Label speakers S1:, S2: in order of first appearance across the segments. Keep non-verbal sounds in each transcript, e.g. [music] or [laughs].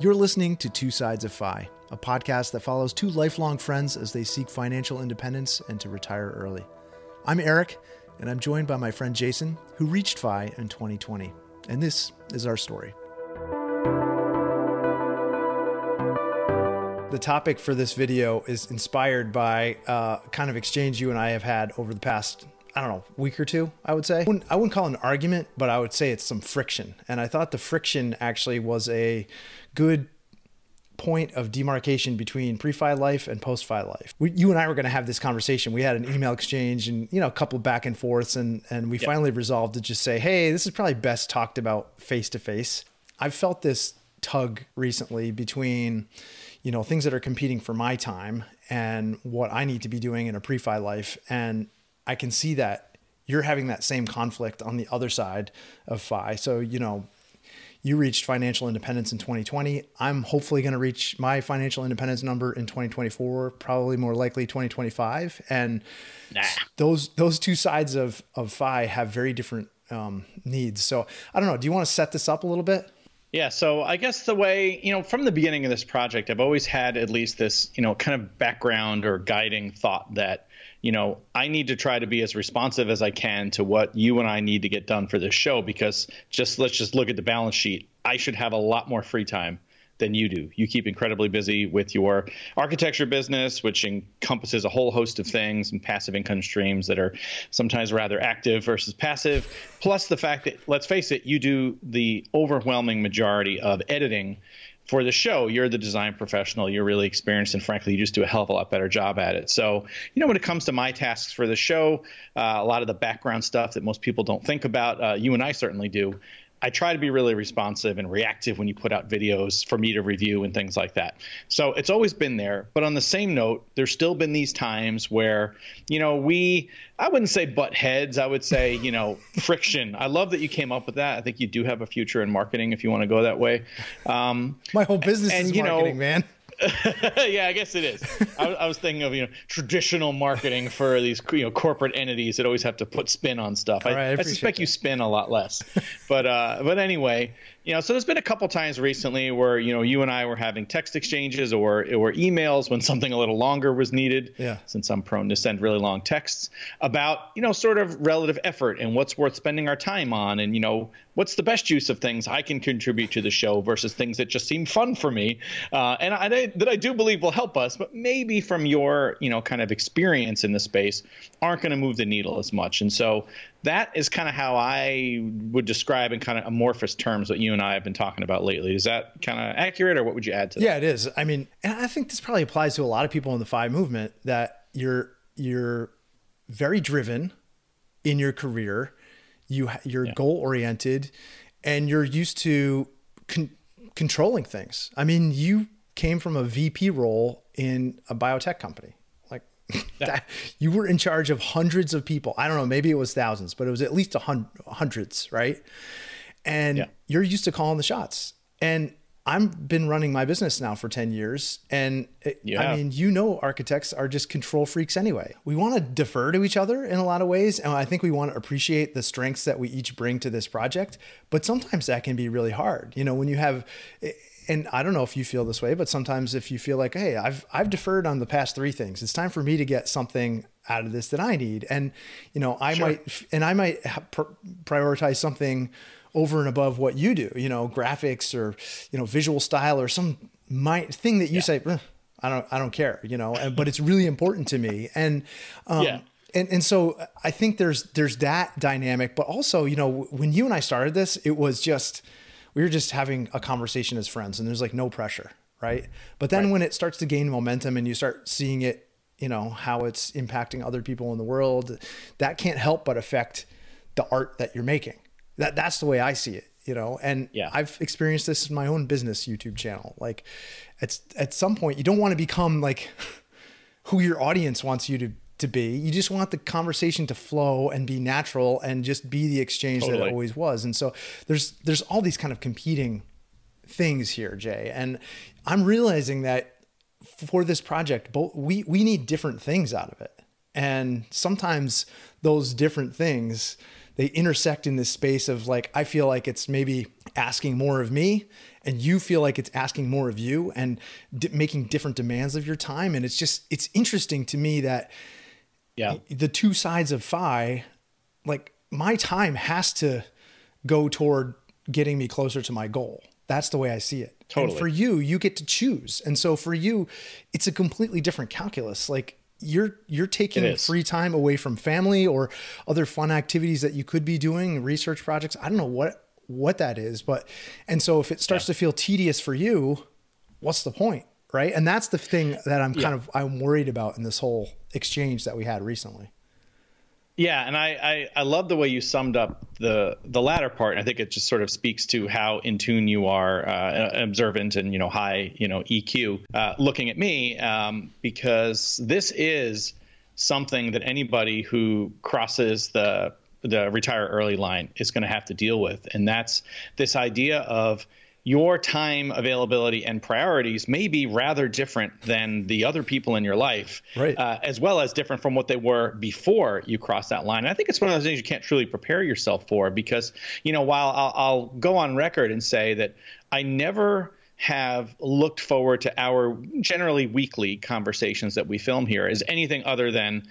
S1: You're listening to Two Sides of FI, a podcast that follows two lifelong friends as they seek financial independence and to retire early. I'm Eric, and I'm joined by my friend Jason, who reached FI in 2020. And this is our story. The topic for this video is inspired by uh, kind of exchange you and I have had over the past, I don't know, week or two, I would say. I wouldn't, I wouldn't call it an argument, but I would say it's some friction. And I thought the friction actually was a good point of demarcation between pre-fi life and post-fi life. We, you and I were going to have this conversation. We had an email exchange and you know a couple back and forths, and and we yep. finally resolved to just say, hey, this is probably best talked about face to face. I've felt this tug recently between you know things that are competing for my time and what I need to be doing in a pre-fi life and I can see that you're having that same conflict on the other side of fi so you know you reached financial independence in 2020 I'm hopefully going to reach my financial independence number in 2024 probably more likely 2025 and nah. those those two sides of of fi have very different um, needs. So I don't know. Do you want to set this up a little bit?
S2: Yeah, so I guess the way, you know, from the beginning of this project, I've always had at least this, you know, kind of background or guiding thought that, you know, I need to try to be as responsive as I can to what you and I need to get done for this show because just let's just look at the balance sheet. I should have a lot more free time than you do. You keep incredibly busy with your architecture business, which encompasses a whole host of things and passive income streams that are sometimes rather active versus passive. Plus, the fact that, let's face it, you do the overwhelming majority of editing for the show, you're the design professional, you're really experienced, and frankly, you just do a hell of a lot better job at it. So, you know, when it comes to my tasks for the show, uh, a lot of the background stuff that most people don't think about, uh, you and I certainly do. I try to be really responsive and reactive when you put out videos for me to review and things like that. So it's always been there. But on the same note, there's still been these times where, you know, we, I wouldn't say butt heads, I would say, you know, [laughs] friction. I love that you came up with that. I think you do have a future in marketing if you want to go that way. Um,
S1: My whole business and, is you marketing, know, man. [laughs]
S2: yeah, I guess it is. I, I, was thinking of you know traditional marketing for these you know corporate entities that always have to put spin on stuff. I, right, I, I suspect that. you spin a lot less, but uh, but anyway, you know, so there's been a couple times recently where you know you and I were having text exchanges or or emails when [laughs] something a little longer was needed.
S1: Yeah.
S2: Since I'm prone to send really long texts about you know sort of relative effort and what's worth spending our time on, and you know what's the best use of things I can contribute to the show versus things that just seem fun for me, uh, and I, that I do believe will help us, but maybe from your you know kind of experience in the space aren't going to move the needle as much. And so that is kind of how I would describe in kind of amorphous terms what you and I have been talking about lately. Is that kind of accurate, or what would you add to that?
S1: Yeah, it is. I mean, and I think this probably applies to a lot of people in the five movement that you're you're very driven in your career. You you're yeah. goal oriented, and you're used to con- controlling things. I mean, you came from a VP role in a biotech company [laughs] that, you were in charge of hundreds of people. I don't know, maybe it was thousands, but it was at least a hun- hundreds, right? And yeah. you're used to calling the shots. And I've been running my business now for 10 years. And it, yeah. I mean, you know, architects are just control freaks anyway. We want to defer to each other in a lot of ways. And I think we want to appreciate the strengths that we each bring to this project. But sometimes that can be really hard. You know, when you have, and I don't know if you feel this way, but sometimes if you feel like, hey, I've I've deferred on the past three things, it's time for me to get something out of this that I need, and you know, I sure. might and I might prioritize something over and above what you do, you know, graphics or you know, visual style or some my thing that you yeah. say. I don't I don't care, you know, and, but it's really important to me, and um, yeah and and so I think there's there's that dynamic, but also you know when you and I started this, it was just we were just having a conversation as friends and there's like no pressure right but then right. when it starts to gain momentum and you start seeing it you know how it's impacting other people in the world that can't help but affect the art that you're making that that's the way i see it you know and yeah. i've experienced this in my own business youtube channel like it's at some point you don't want to become like [laughs] who your audience wants you to to be. You just want the conversation to flow and be natural and just be the exchange totally. that it always was. And so there's there's all these kind of competing things here, Jay. And I'm realizing that for this project, both we we need different things out of it. And sometimes those different things they intersect in this space of like I feel like it's maybe asking more of me and you feel like it's asking more of you and d- making different demands of your time and it's just it's interesting to me that
S2: yeah.
S1: The two sides of FI like my time has to go toward getting me closer to my goal. That's the way i see it.
S2: Totally.
S1: and for you you get to choose. And so for you it's a completely different calculus. Like you're you're taking free time away from family or other fun activities that you could be doing research projects. I don't know what what that is but and so if it starts yeah. to feel tedious for you what's the point right and that's the thing that i'm kind yeah. of i'm worried about in this whole exchange that we had recently
S2: yeah, and I, I, I love the way you summed up the the latter part. I think it just sort of speaks to how in tune you are, uh, observant and you know high you know EQ. Uh, looking at me, um, because this is something that anybody who crosses the the retire early line is going to have to deal with, and that's this idea of your time availability and priorities may be rather different than the other people in your life,
S1: right.
S2: uh, as well as different from what they were before you cross that line. And I think it's one of those things you can't truly prepare yourself for because, you know, while I'll, I'll go on record and say that I never have looked forward to our generally weekly conversations that we film here as anything other than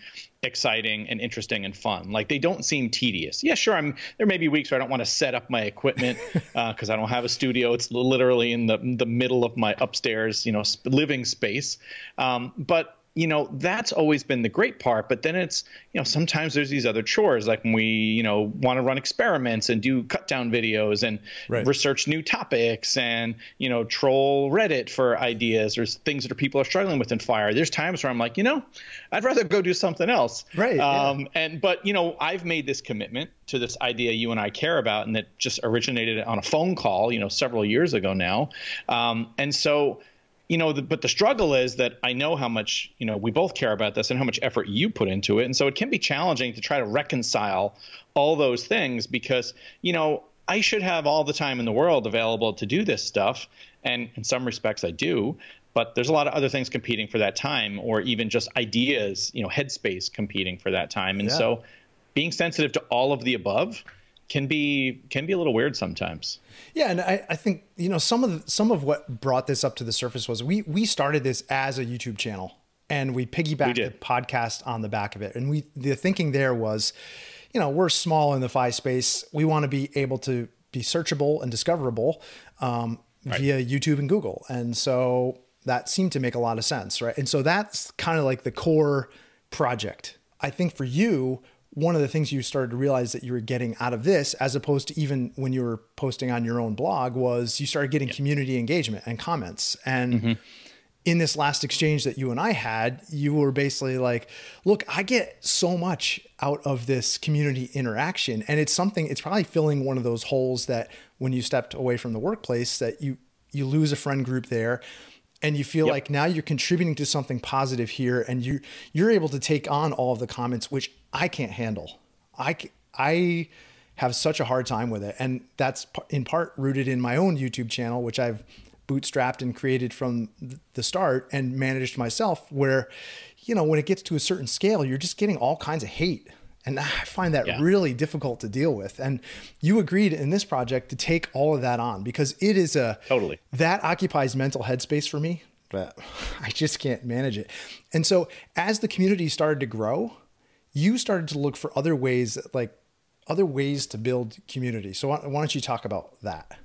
S2: exciting and interesting and fun. Like they don't seem tedious. Yeah, sure. I'm there may be weeks where I don't want to set up my equipment because [laughs] uh, I don't have a studio. It's literally in the the middle of my upstairs, you know, living space. Um, but you know that's always been the great part but then it's you know sometimes there's these other chores like when we you know want to run experiments and do cut down videos and right. research new topics and you know troll reddit for ideas or things that people are struggling with in fire there's times where i'm like you know i'd rather go do something else
S1: right um,
S2: yeah. and but you know i've made this commitment to this idea you and i care about and that just originated on a phone call you know several years ago now um, and so you know, the, but the struggle is that I know how much, you know, we both care about this and how much effort you put into it. And so it can be challenging to try to reconcile all those things because, you know, I should have all the time in the world available to do this stuff. And in some respects, I do. But there's a lot of other things competing for that time, or even just ideas, you know, headspace competing for that time. And yeah. so being sensitive to all of the above can be can be a little weird sometimes.
S1: Yeah, and I, I think you know some of the, some of what brought this up to the surface was we we started this as a YouTube channel and we piggybacked we the podcast on the back of it. And we the thinking there was, you know, we're small in the FI space. We want to be able to be searchable and discoverable um, right. via YouTube and Google, and so that seemed to make a lot of sense, right? And so that's kind of like the core project. I think for you, one of the things you started to realize that you were getting out of this, as opposed to even when you were posting on your own blog, was you started getting yeah. community engagement and comments. And mm-hmm. in this last exchange that you and I had, you were basically like, look, I get so much out of this community interaction. And it's something, it's probably filling one of those holes that when you stepped away from the workplace, that you you lose a friend group there and you feel yep. like now you're contributing to something positive here and you you're able to take on all of the comments which I can't handle. I I have such a hard time with it and that's in part rooted in my own YouTube channel which I've bootstrapped and created from the start and managed myself where you know when it gets to a certain scale you're just getting all kinds of hate and I find that yeah. really difficult to deal with. And you agreed in this project to take all of that on because it is a
S2: totally
S1: that occupies mental headspace for me, but [laughs] I just can't manage it. And so as the community started to grow, you started to look for other ways, like other ways to build community. So why don't you talk about that?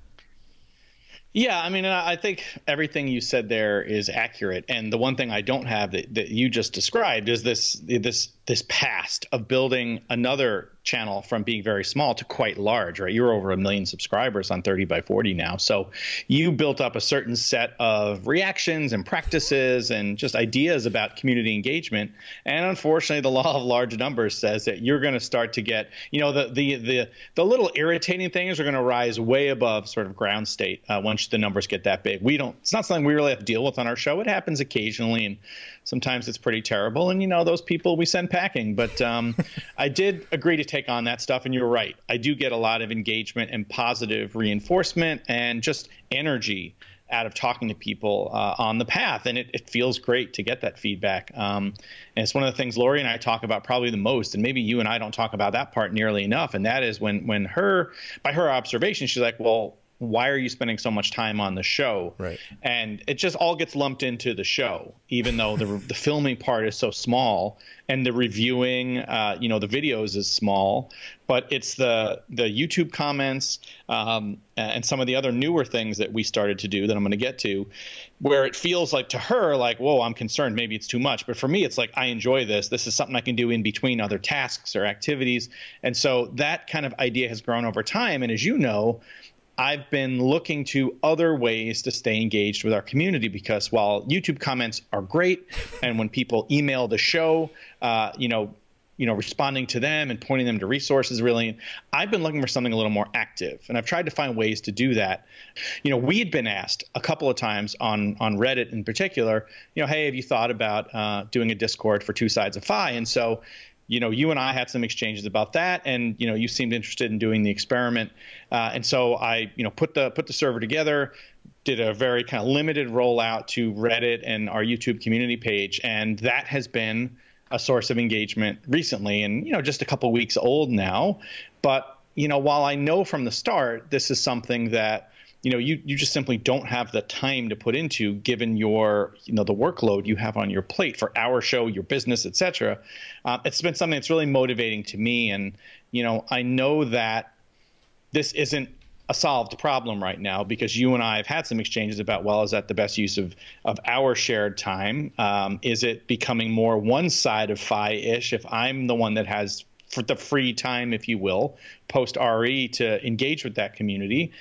S2: Yeah, I mean, I think everything you said there is accurate. And the one thing I don't have that, that you just described is this this this past of building another channel from being very small to quite large, right? You're over a million subscribers on 30 by 40 now. So you built up a certain set of reactions and practices and just ideas about community engagement. And unfortunately, the [laughs] law of large numbers says that you're going to start to get, you know, the the the, the little irritating things are going to rise way above sort of ground state uh, once the numbers get that big. We don't. It's not something we really have to deal with on our show. It happens occasionally, and sometimes it's pretty terrible. And you know, those people we send packing. But um, [laughs] I did agree to take on that stuff, and you're right. I do get a lot of engagement and positive reinforcement and just energy out of talking to people uh, on the path, and it, it, feels great to get that feedback. Um, and it's one of the things Lori and I talk about probably the most, and maybe you and I don't talk about that part nearly enough. And that is when when her, by her observation, she's like, "Well, why are you spending so much time on the show?
S1: Right.
S2: And it just all gets lumped into the show, even though the the filming part is so small and the reviewing, uh, you know, the videos is small, but it's the the YouTube comments um, and some of the other newer things that we started to do that I'm going to get to, where it feels like to her like, whoa, I'm concerned, maybe it's too much, but for me, it's like I enjoy this. This is something I can do in between other tasks or activities, and so that kind of idea has grown over time. And as you know, I've been looking to other ways to stay engaged with our community because while YouTube comments are great, and when people email the show, uh, you know, you know, responding to them and pointing them to resources really. I've been looking for something a little more active, and I've tried to find ways to do that. You know, we had been asked a couple of times on on Reddit in particular, you know, hey, have you thought about uh, doing a Discord for Two Sides of FI? And so you know, you and I had some exchanges about that, and you know, you seemed interested in doing the experiment, uh, and so I, you know, put the put the server together, did a very kind of limited rollout to Reddit and our YouTube community page, and that has been a source of engagement recently, and you know, just a couple weeks old now, but you know, while I know from the start this is something that you know you you just simply don't have the time to put into given your you know the workload you have on your plate for our show your business etc uh, it's been something that's really motivating to me. And you know i know that this isn't a solved problem right now because you and I have had some exchanges about well, is that the best use of of our shared time? Um, is it becoming more one side of Fi ish if I'm the one that has the free time, if you will, post RE to engage with that community,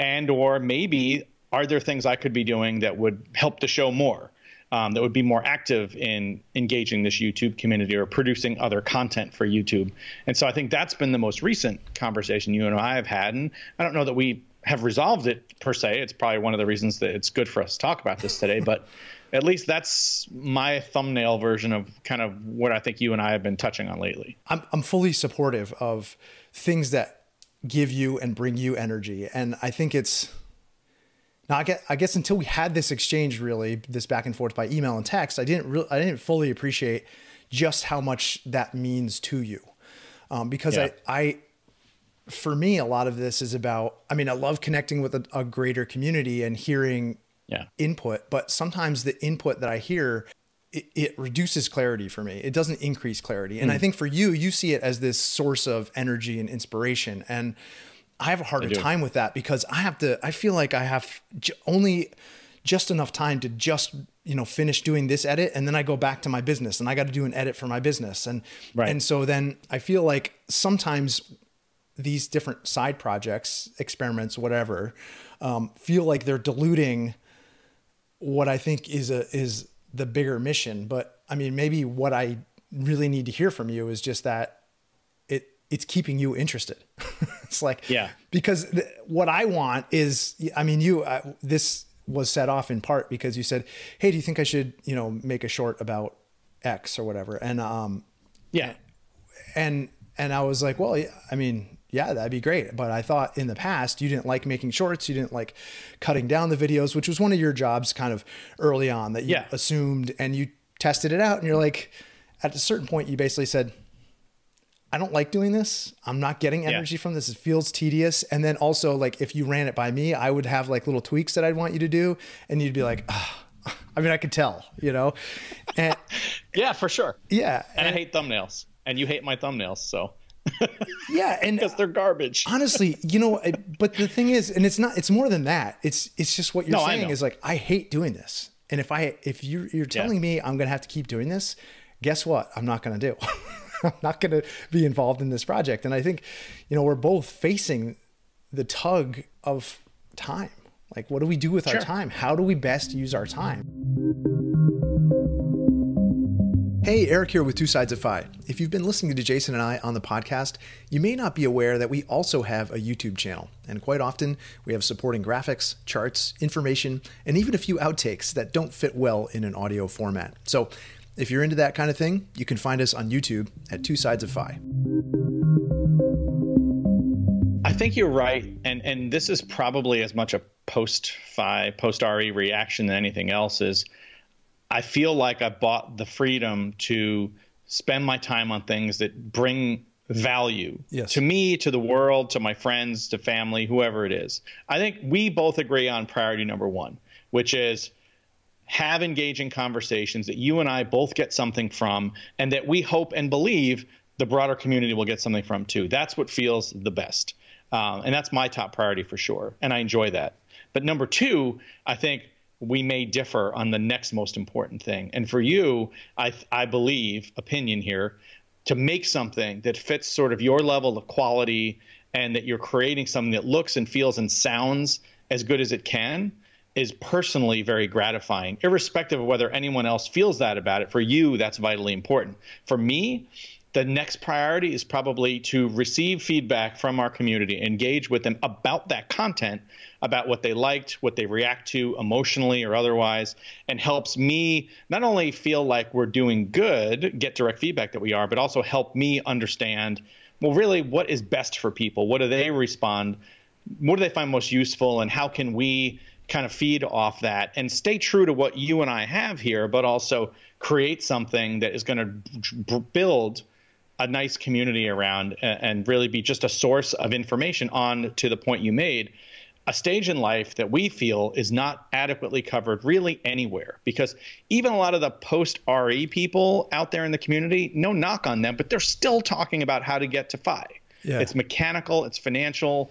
S2: and or maybe are there things I could be doing that would help the show more? Um, that would be more active in engaging this YouTube community or producing other content for YouTube. And so I think that's been the most recent conversation you and I have had. And I don't know that we have resolved it per se. It's probably one of the reasons that it's good for us to talk about this today. [laughs] but at least that's my thumbnail version of kind of what I think you and I have been touching on lately.
S1: I'm, I'm fully supportive of things that give you and bring you energy. And I think it's now I guess, I guess until we had this exchange really this back and forth by email and text, I didn't really, I didn't fully appreciate just how much that means to you. Um, because yeah. I, I, for me, a lot of this is about, I mean, I love connecting with a, a greater community and hearing
S2: yeah.
S1: input, but sometimes the input that I hear it, it, reduces clarity for me. It doesn't increase clarity. And mm. I think for you, you see it as this source of energy and inspiration. And I have a harder time with that because I have to, I feel like I have j- only just enough time to just, you know, finish doing this edit. And then I go back to my business and I got to do an edit for my business. And, right. and so then I feel like sometimes these different side projects, experiments, whatever, um, feel like they're diluting what I think is a, is the bigger mission. But I mean, maybe what I really need to hear from you is just that it it's keeping you interested. [laughs] it's like
S2: yeah,
S1: because th- what I want is, I mean, you this was set off in part because you said, "Hey, do you think I should, you know, make a short about X or whatever?" And um,
S2: yeah,
S1: and and I was like, well, yeah, I mean, yeah, that'd be great. But I thought in the past you didn't like making shorts, you didn't like cutting down the videos, which was one of your jobs kind of early on that you yeah. assumed and you tested it out and you're like at a certain point you basically said I don't like doing this. I'm not getting energy yeah. from this. It feels tedious. And then also like if you ran it by me, I would have like little tweaks that I'd want you to do and you'd be like, oh. [laughs] I mean, I could tell, you know.
S2: And [laughs] yeah, for sure.
S1: Yeah.
S2: And, and I hate thumbnails and you hate my thumbnails, so [laughs]
S1: yeah, and
S2: because they're garbage. [laughs]
S1: honestly, you know, but the thing is, and it's not. It's more than that. It's it's just what you're no, saying is like I hate doing this, and if I if you you're telling yeah. me I'm gonna have to keep doing this, guess what? I'm not gonna do. [laughs] I'm not gonna be involved in this project, and I think, you know, we're both facing the tug of time. Like, what do we do with sure. our time? How do we best use our time? Hey, Eric here with Two Sides of FI. If you've been listening to Jason and I on the podcast, you may not be aware that we also have a YouTube channel. And quite often, we have supporting graphics, charts, information, and even a few outtakes that don't fit well in an audio format. So if you're into that kind of thing, you can find us on YouTube at Two Sides of FI.
S2: I think you're right. And, and this is probably as much a post Fi, post RE reaction than anything else is I feel like I bought the freedom to spend my time on things that bring value
S1: yes.
S2: to me, to the world, to my friends, to family, whoever it is. I think we both agree on priority number one, which is have engaging conversations that you and I both get something from, and that we hope and believe the broader community will get something from too. That's what feels the best. Um, and that's my top priority for sure. And I enjoy that. But number two, I think we may differ on the next most important thing. And for you, I, I believe, opinion here, to make something that fits sort of your level of quality and that you're creating something that looks and feels and sounds as good as it can is personally very gratifying, irrespective of whether anyone else feels that about it. For you, that's vitally important. For me, the next priority is probably to receive feedback from our community, engage with them about that content, about what they liked, what they react to emotionally or otherwise, and helps me not only feel like we're doing good, get direct feedback that we are, but also help me understand well, really, what is best for people? What do they respond? What do they find most useful? And how can we kind of feed off that and stay true to what you and I have here, but also create something that is going to build a nice community around and really be just a source of information on to the point you made a stage in life that we feel is not adequately covered really anywhere because even a lot of the post RE people out there in the community, no knock on them, but they're still talking about how to get to FI. Yeah. It's mechanical, it's financial,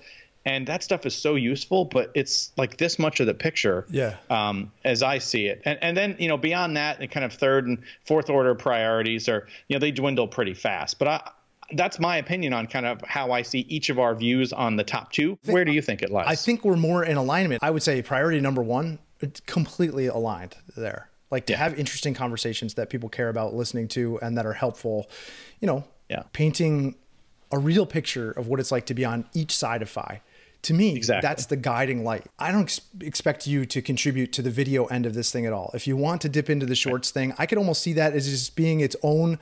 S2: and that stuff is so useful but it's like this much of the picture
S1: yeah
S2: um, as i see it and, and then you know beyond that the kind of third and fourth order priorities are you know they dwindle pretty fast but i that's my opinion on kind of how I see each of our views on the top two. Where do you think it lies?
S1: I think we're more in alignment. I would say priority number one, completely aligned there. Like to yeah. have interesting conversations that people care about listening to and that are helpful, you know,
S2: yeah.
S1: painting a real picture of what it's like to be on each side of FI to me exactly. that's the guiding light i don't ex- expect you to contribute to the video end of this thing at all if you want to dip into the shorts thing i could almost see that as just being its own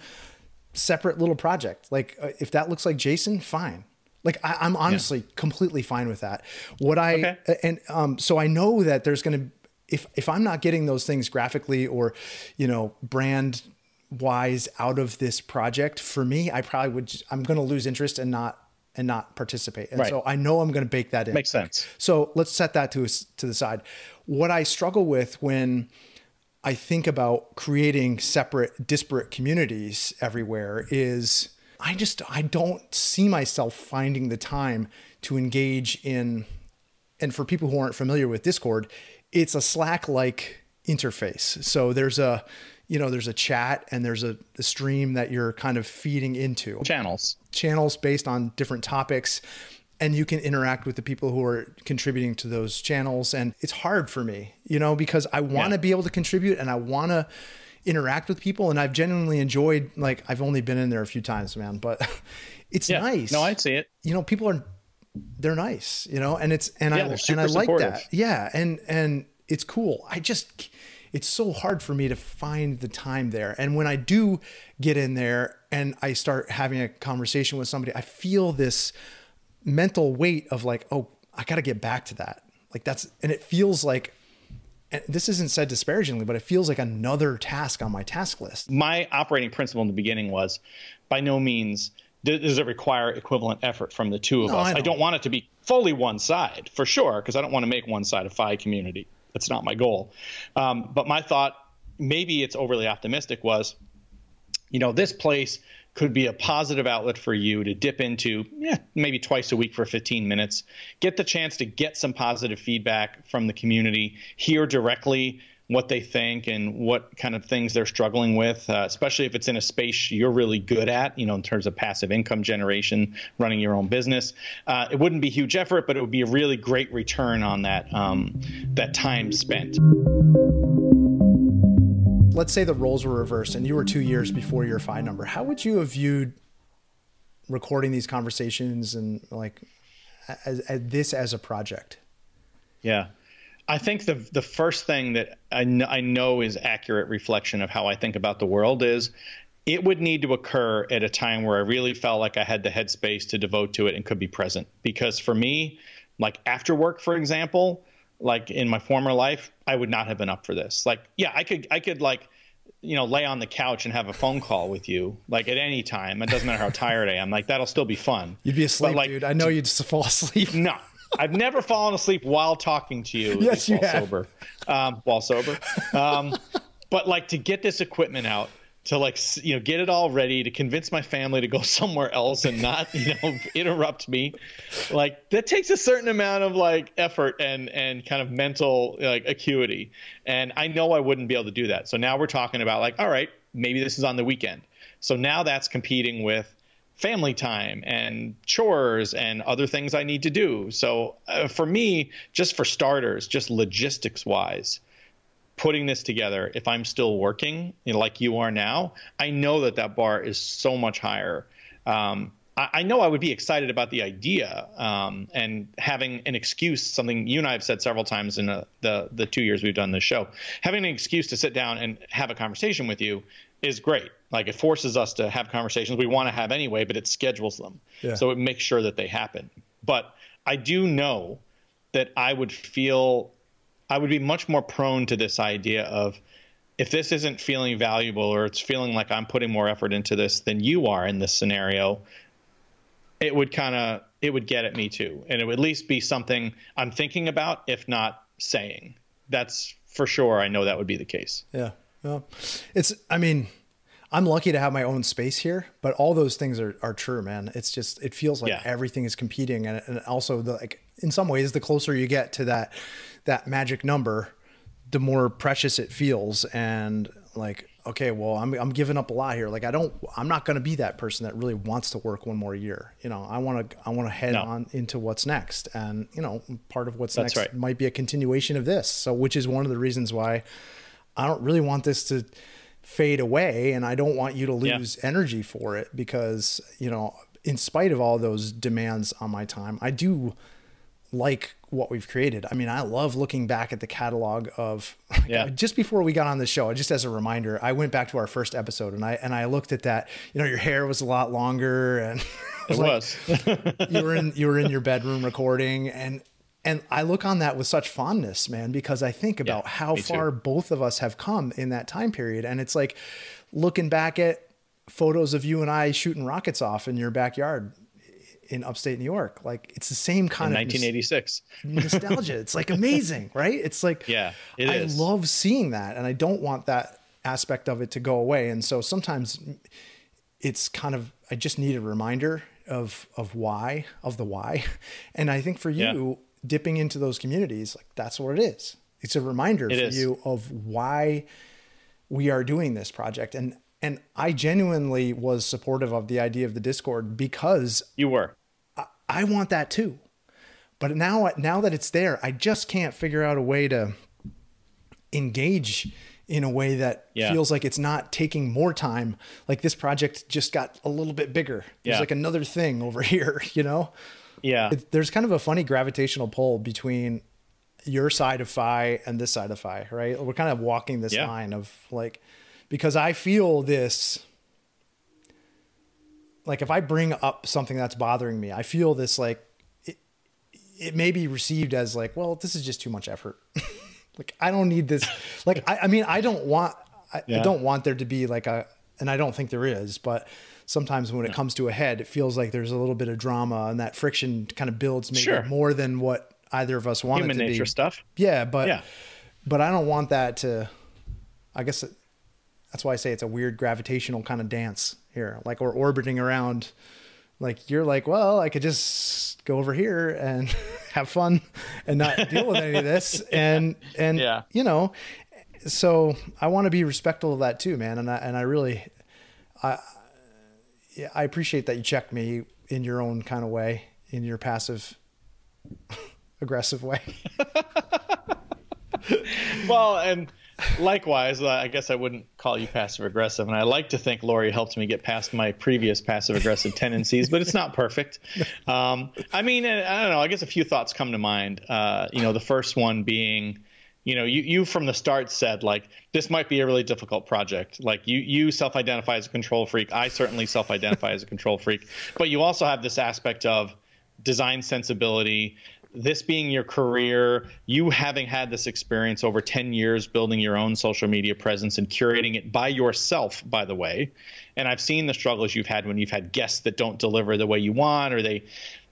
S1: separate little project like uh, if that looks like jason fine like I, am honestly yeah. completely fine with that what i okay. and um, so i know that there's going to if if i'm not getting those things graphically or you know brand wise out of this project for me i probably would just, i'm going to lose interest and not and not participate. And right. so I know I'm going to bake that in.
S2: Makes sense.
S1: So let's set that to to the side. What I struggle with when I think about creating separate, disparate communities everywhere is I just I don't see myself finding the time to engage in. And for people who aren't familiar with Discord, it's a Slack like interface. So there's a you know there's a chat and there's a, a stream that you're kind of feeding into
S2: channels
S1: channels based on different topics and you can interact with the people who are contributing to those channels and it's hard for me you know because i want to yeah. be able to contribute and i want to interact with people and i've genuinely enjoyed like i've only been in there a few times man but [laughs] it's yeah. nice
S2: no i'd see it
S1: you know people are they're nice you know and it's and yeah, i and i like supportive. that yeah and and it's cool i just it's so hard for me to find the time there. And when I do get in there and I start having a conversation with somebody, I feel this mental weight of like, oh, I got to get back to that. Like that's, and it feels like, and this isn't said disparagingly, but it feels like another task on my task list.
S2: My operating principle in the beginning was by no means does it require equivalent effort from the two of no, us. I, I, don't want it to be fully one side for sure, because I don't want to make one side a FI community. That's not my goal. Um, but my thought, maybe it's overly optimistic, was, you know, this place could be a positive outlet for you to dip into, yeah, maybe twice a week for 15 minutes, get the chance to get some positive feedback from the community, hear directly what they think and what kind of things they're struggling with, uh, especially if it's in a space you're really good at, you know, in terms of passive income generation, running your own business. Uh, it wouldn't be huge effort, but it would be a really great return on that um, that time spent.
S1: Let's say the roles were reversed and you were two years before your FI number. How would you have viewed recording these conversations and like as, as this as a project?
S2: Yeah. I think the the first thing that I, kn- I know is accurate reflection of how I think about the world is it would need to occur at a time where I really felt like I had the headspace to devote to it and could be present. Because for me, like after work, for example, like in my former life, I would not have been up for this. Like, yeah, I could I could like you know, lay on the couch and have a phone call with you, like at any time. It doesn't matter how tired I am. Like that'll still be fun.
S1: You'd be asleep, like, dude. I know you'd just fall asleep.
S2: No, I've never fallen asleep while talking to you.
S1: Yes, you
S2: while
S1: have.
S2: sober. Um, while sober. Um, but like to get this equipment out to like you know get it all ready to convince my family to go [laughs] somewhere else and not you know [laughs] interrupt me. Like that takes a certain amount of like effort and and kind of mental like acuity. And i know i wouldn't be able to do that. So now we're talking about like all right maybe this is on the weekend. So now that's competing with family time and chores and other things i need to do. So uh, for me just for starters just logistics wise putting this together, if I'm still working you know, like you are now, I know that that bar is so much higher. Um, I, I, know I would be excited about the idea um, and having an excuse, something you and I have said several times in a, uh, the the two years we've done this show, having an excuse to sit down and have a conversation with you is great. Like it forces us to have conversations we want to have anyway, but it schedules them. Yeah. So it makes sure that they happen. But I do know that I would feel I would be much more prone to this idea of if this isn't feeling valuable or it's feeling like I'm putting more effort into this than you are in this scenario, it would kind of it would get at me too, and it would at least be something I'm thinking about, if not saying. That's for sure. I know that would be the case.
S1: Yeah. Well, it's. I mean, I'm lucky to have my own space here, but all those things are, are true, man. It's just it feels like yeah. everything is competing, and, and also the like in some ways the closer you get to that that magic number, the more precious it feels. And like, okay, well, I'm, I'm giving up a lot here. Like, I don't, I'm not going to be that person that really wants to work one more year. You know, I want to, I want to head no. on into what's next. And, you know, part of what's That's next right. might be a continuation of this. So, which is one of the reasons why I don't really want this to fade away. And I don't want you to lose yeah. energy for it because, you know, in spite of all those demands on my time, I do like what we've created. I mean, I love looking back at the catalog of [laughs] oh yeah. just before we got on the show, just as a reminder, I went back to our first episode and I and I looked at that, you know, your hair was a lot longer and [laughs]
S2: it was.
S1: Like, [laughs] you were in you were in your bedroom recording and and I look on that with such fondness, man, because I think about yeah, how far too. both of us have come in that time period and it's like looking back at photos of you and I shooting rockets off in your backyard in upstate New York. Like it's the same kind
S2: in of 1986
S1: nostalgia. it's like amazing, [laughs] right? It's like
S2: yeah,
S1: it I is. love seeing that, and I don't want that aspect of it to go away. And so sometimes it's kind of I just need a reminder of of why of the why, [laughs] and I think for you. Yeah. Dipping into those communities, like that's what it is. It's a reminder it for is. you of why we are doing this project. And and I genuinely was supportive of the idea of the Discord because
S2: you were.
S1: I, want that too. But now, now that it's there, I just can't figure out a way to engage in a way that yeah. feels like it's not taking more time. Like this project just got a little bit bigger. There's yeah. like another thing over [laughs] here, you know?
S2: Yeah.
S1: It, there's kind of a funny gravitational pull between your side of FI and this side of FI, right? We're kind of walking this yeah. line of like, because I feel this like if I bring up something that's bothering me, I feel this like it, it may be received as like, well, this is just too much effort. [laughs] like I don't need this. Like I, I mean, I don't want I, yeah. I, don't want there to be like a, and I don't think there is, but sometimes when it comes to a head, it feels like there's a little bit of drama and that friction kind of builds maybe sure. more than what either of us want
S2: Human
S1: it to
S2: nature
S1: be.
S2: stuff.
S1: Yeah, but yeah. but I don't want that to. I guess that's why I say it's a weird gravitational kind of dance here. Like we're orbiting around. Like you're like, well, I could just go over here and [laughs] have fun and not deal with any of this. [laughs] And and yeah. you know, so I want to be respectful of that too, man. And I and I really, I yeah, I appreciate that you checked me in your own kind of way, in your passive [laughs] aggressive way.
S2: well, and likewise, uh, I guess I wouldn't call you passive aggressive, and I like to think Lori helped me get past my previous passive aggressive tendencies, but it's not perfect. Um, I mean, I don't know. I guess a few thoughts come to mind. Uh, you know, the first one being, you know, you, you from the start said like this might be a really difficult project. Like you you self-identify as a control freak. I certainly self-identify as a control freak, but you also have this aspect of design sensibility this being your career, you having had this experience over 10 years building your own social media presence and curating it by yourself, by the way. And I've seen the struggles you've had when you've had guests that don't deliver the way you want or they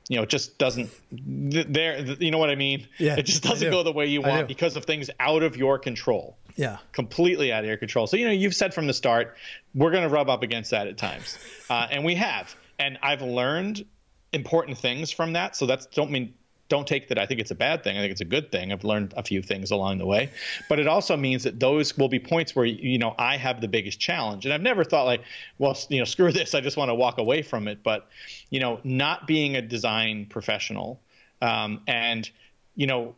S2: you know, it just doesn't there you know what I mean?
S1: Yeah.
S2: It just doesn't go the way you want because of things out of your control.
S1: Yeah.
S2: Completely out of your control. So, you know, you've said from the start, we're going to rub up against that at times. Uh, and we have. And I've learned important things from that. So that's don't mean don't take that I think it's a bad thing. I think it's a good thing. I've learned a few things along the way. But it also means that those will be points where you know I have the biggest challenge. And I've never thought like, well, you know, screw this. I just want to walk away from it. But you know, not being a design professional um, and you know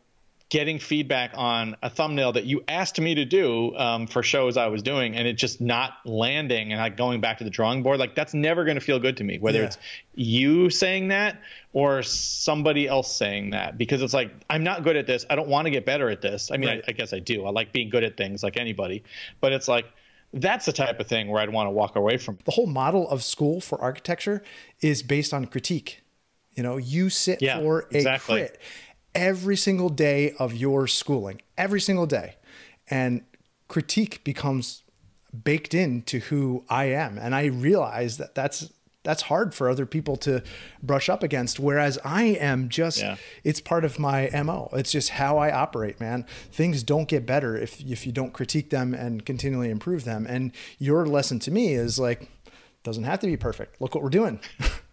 S2: getting feedback on a thumbnail that you asked me to do um, for shows I was doing, and it just not landing and like going back to the drawing board, like that's never going to feel good to me. Whether yeah. it's you saying that or somebody else saying that, because it's like I'm not good at this. I don't want to get better at this. I mean, right. I, I guess I do. I like being good at things like anybody, but it's like that's the type of thing where I'd want to walk away from.
S1: The whole model of school for architecture is based on critique. You know, you sit yeah, for a exactly. crit every single day of your schooling, every single day. And critique becomes baked into who I am. And I realize that that's that's hard for other people to brush up against whereas i am just yeah. it's part of my mo it's just how i operate man things don't get better if if you don't critique them and continually improve them and your lesson to me is like doesn't have to be perfect look what we're doing [laughs]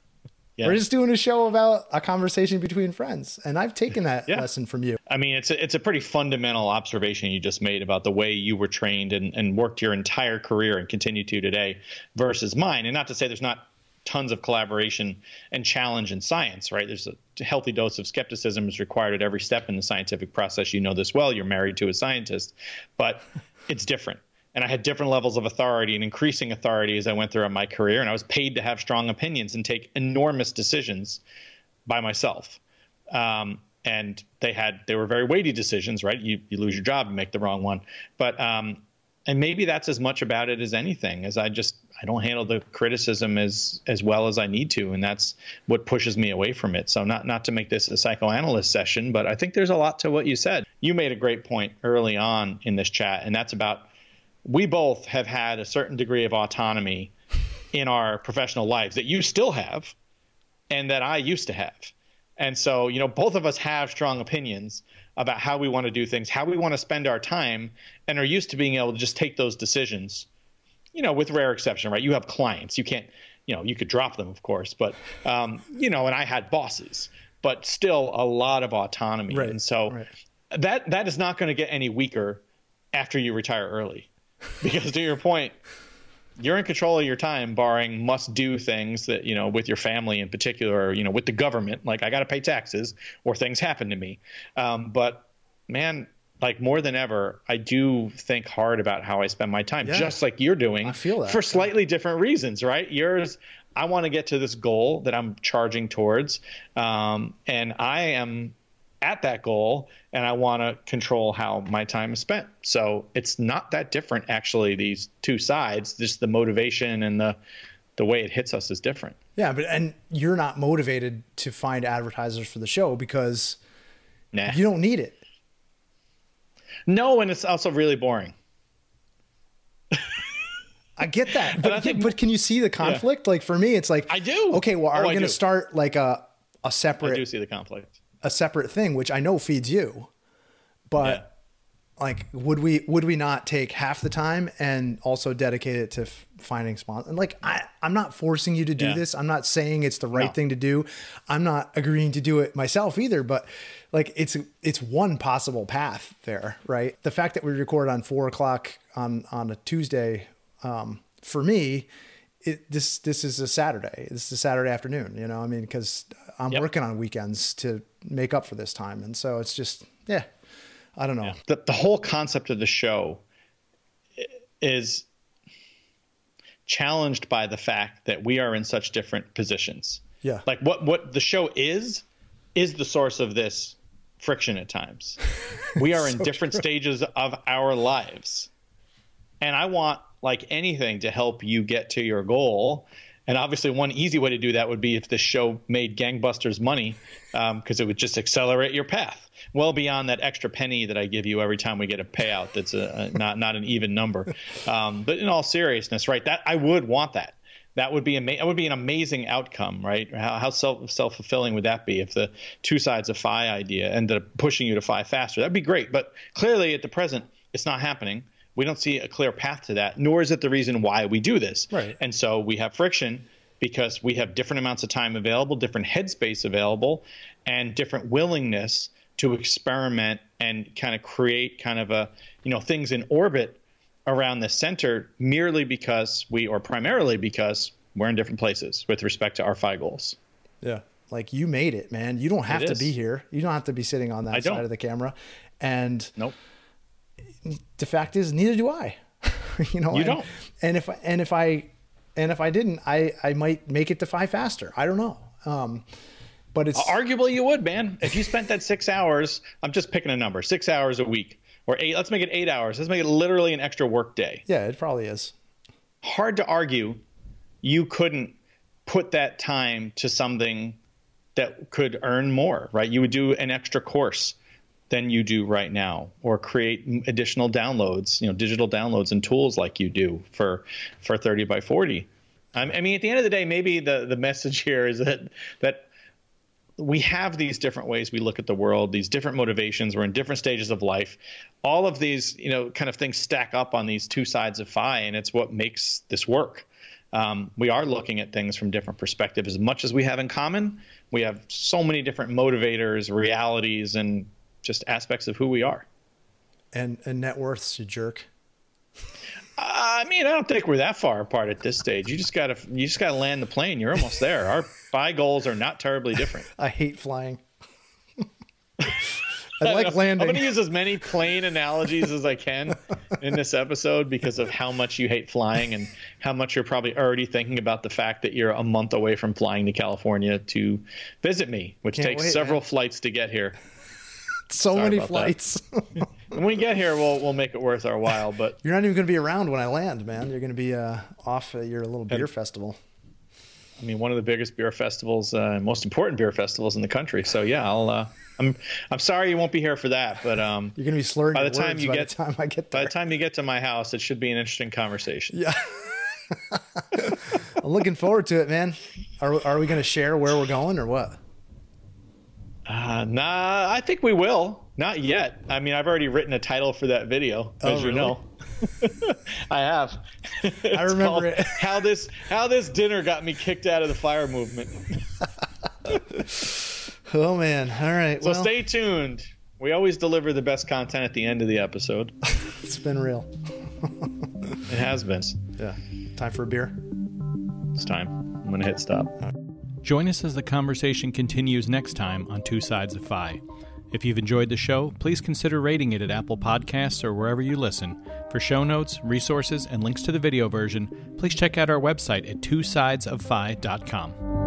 S1: Yeah. We're just doing a show about a conversation between friends, and I've taken that [laughs] yeah. lesson from you.
S2: I mean, it's a, it's a pretty fundamental observation you just made about the way you were trained and, and worked your entire career and continue to today versus mine. And not to say there's not tons of collaboration and challenge in science, right? There's a healthy dose of skepticism is required at every step in the scientific process. You know this well. You're married to a scientist, but it's different and I had different levels of authority and increasing authority as I went throughout my career. And I was paid to have strong opinions and take enormous decisions by myself. Um, and they had they were very weighty decisions, right? You you lose your job and make the wrong one, but um, and maybe that's as much about it as anything. As I just I don't handle the criticism as as well as I need to, and that's what pushes me away from it. So not not to make this a psychoanalyst session, but I think there's a lot to what you said. You made a great point early on in this chat, and that's about we both have had a certain degree of autonomy in our professional lives that you still have and that I used to have. And so, you know, both of us have strong opinions about how we want to do things, how we want to spend our time, and are used to being able to just take those decisions, you know, with rare exception, right? You have clients. You can't, you know, you could drop them, of course, but, um, you know, and I had bosses, but still a lot of autonomy. Right, and so right. that, that is not going to get any weaker after you retire early [laughs] because to your point, you're in control of your time, barring must do things that, you know, with your family in particular, or, you know, with the government, like I got to pay taxes or things [laughs] happen to me. Um, but man, like more than ever, I do think hard about how I spend my time, yeah. just like you're doing.
S1: I feel that.
S2: For slightly different reasons, right? Yours, I want to get to this goal that I'm charging towards. Um, and I am at that goal and I want to control how my time is spent. So it's not that different actually these two sides, just the motivation and the the way it hits us is different.
S1: Yeah, but and you're not motivated to find advertisers for the show because nah. you don't need it.
S2: No, and it's also really boring. [laughs]
S1: I get that, but, think, but can you see the conflict? Yeah. Like for me, it's like
S2: I do.
S1: Okay, well, are oh, we going to start like a a separate? I
S2: do see the conflict
S1: a separate thing, which I know feeds you. But yeah. like, would we would we not take half the time and also dedicate it to f- finding sponsors? And like, I I'm not forcing you to do yeah. this. I'm not saying it's the right no. thing to do. I'm not agreeing to do it myself either. But like, it's it's one possible path there, right? The fact that we record on four o'clock on on a Tuesday, um, for me. It, this this is a Saturday. This is a Saturday afternoon. You know, I mean, because I'm yep. working on weekends to make up for this time. And so it's just, yeah, I don't know. Yeah.
S2: The, the whole concept of the show is challenged by the fact that we are in such different positions.
S1: Yeah.
S2: Like what, what the show is, is the source of this friction at times. [laughs] We are in different true. stages of our lives. And I want like anything to help you get to your goal And obviously, one easy way to do that would be if the show made gangbusters money, because um, it would just accelerate your path well beyond that extra penny that I give you every time we get a payout. That's a, a not not an even number. Um, but in all seriousness, right? That I would want that. That would be ama- that would be an amazing outcome, right? How, how self self fulfilling would that be if the two sides of FI idea ended up pushing you to FI faster? That'd be great. But clearly, at the present, it's not happening. We don't see a clear path to that, nor is it the reason why we do this.
S1: Right.
S2: And so we have friction because we have different amounts of time available, different headspace available, and different willingness to experiment and kind of create kind of a you know things in orbit around the center merely because we or primarily because we're in different places with respect to our FI goals.
S1: Yeah. Like you made it, man. You don't have it to is. be here. You don't have to be sitting on that side of the camera. And
S2: nope.
S1: The fact is neither do I. [laughs] you know,
S2: you
S1: and,
S2: don't.
S1: And if and if I and if I didn't, I I might make it to FI faster. I don't know. Um but it's
S2: arguably you would, man. If you spent that six hours, I'm just picking a number, six hours a week or eight. Let's make it eight hours. Let's make it literally an extra work day.
S1: Yeah, it probably is.
S2: Hard to argue. You couldn't put that time to something that could earn more, right? You would do an extra course than you do right now, or create additional downloads, you know, digital downloads and tools like you do for for 30 by 40. I mean, at the end of the day, maybe the the message here is that that we have these different ways we look at the world, these different motivations. We're in different stages of life. All of these, you know, kind of things stack up on these two sides of FI, and it's what makes this work. Um, we are looking at things from different perspectives. As much as we have in common, we have so many different motivators, realities, and just aspects of who we are.
S1: And and net worths, you jerk.
S2: Uh, I mean, I don't think we're that far apart at this stage. You just gotta you just gotta land the plane. You're almost there. Our FI goals are not terribly different. [laughs]
S1: I hate flying. [laughs] I like landing.
S2: I'm going to use as many plane analogies as I can in this episode because of how much you hate flying and how much you're probably already thinking about the fact that you're a month away from flying to California to visit me, which Can't takes wait, several man. flights to get here.
S1: So Sorry many flights. [laughs]
S2: when we get here, we'll we'll make it worth our while. But [laughs]
S1: you're not even going to be around when I land, man. You're going to be uh, off at your little beer and, festival.
S2: I mean, one of the biggest beer festivals, uh, most important beer festivals in the country. So yeah, I'll. Uh, I'm. I'm sorry you won't be here for that, but um,
S1: you're gonna be slurring.
S2: By the time you
S1: by
S2: get,
S1: the time I get there.
S2: by the time you get to my house, it should be an interesting conversation.
S1: Yeah. [laughs] I'm looking forward to it, man. Are Are we gonna share where we're going or what?
S2: Uh, nah, I think we will. Not yet. I mean, I've already written a title for that video,
S1: oh,
S2: as you
S1: really?
S2: know. [laughs] I have.
S1: I [laughs] remember it.
S2: how this how this dinner got me kicked out of the FIRE movement. [laughs]
S1: oh man! All right.
S2: So well, stay tuned. We always deliver the best content at the end of the episode.
S1: it's been real.
S2: it has been.
S1: Yeah. Time for a beer.
S2: It's time. I'm gonna hit stop.
S3: Join us as the conversation continues next time on Two Sides of FI. If you've enjoyed the show, please consider rating it at Apple Podcasts or wherever you listen. For show notes, resources, and links to the video version, please check out our website at twosidesoffi.com.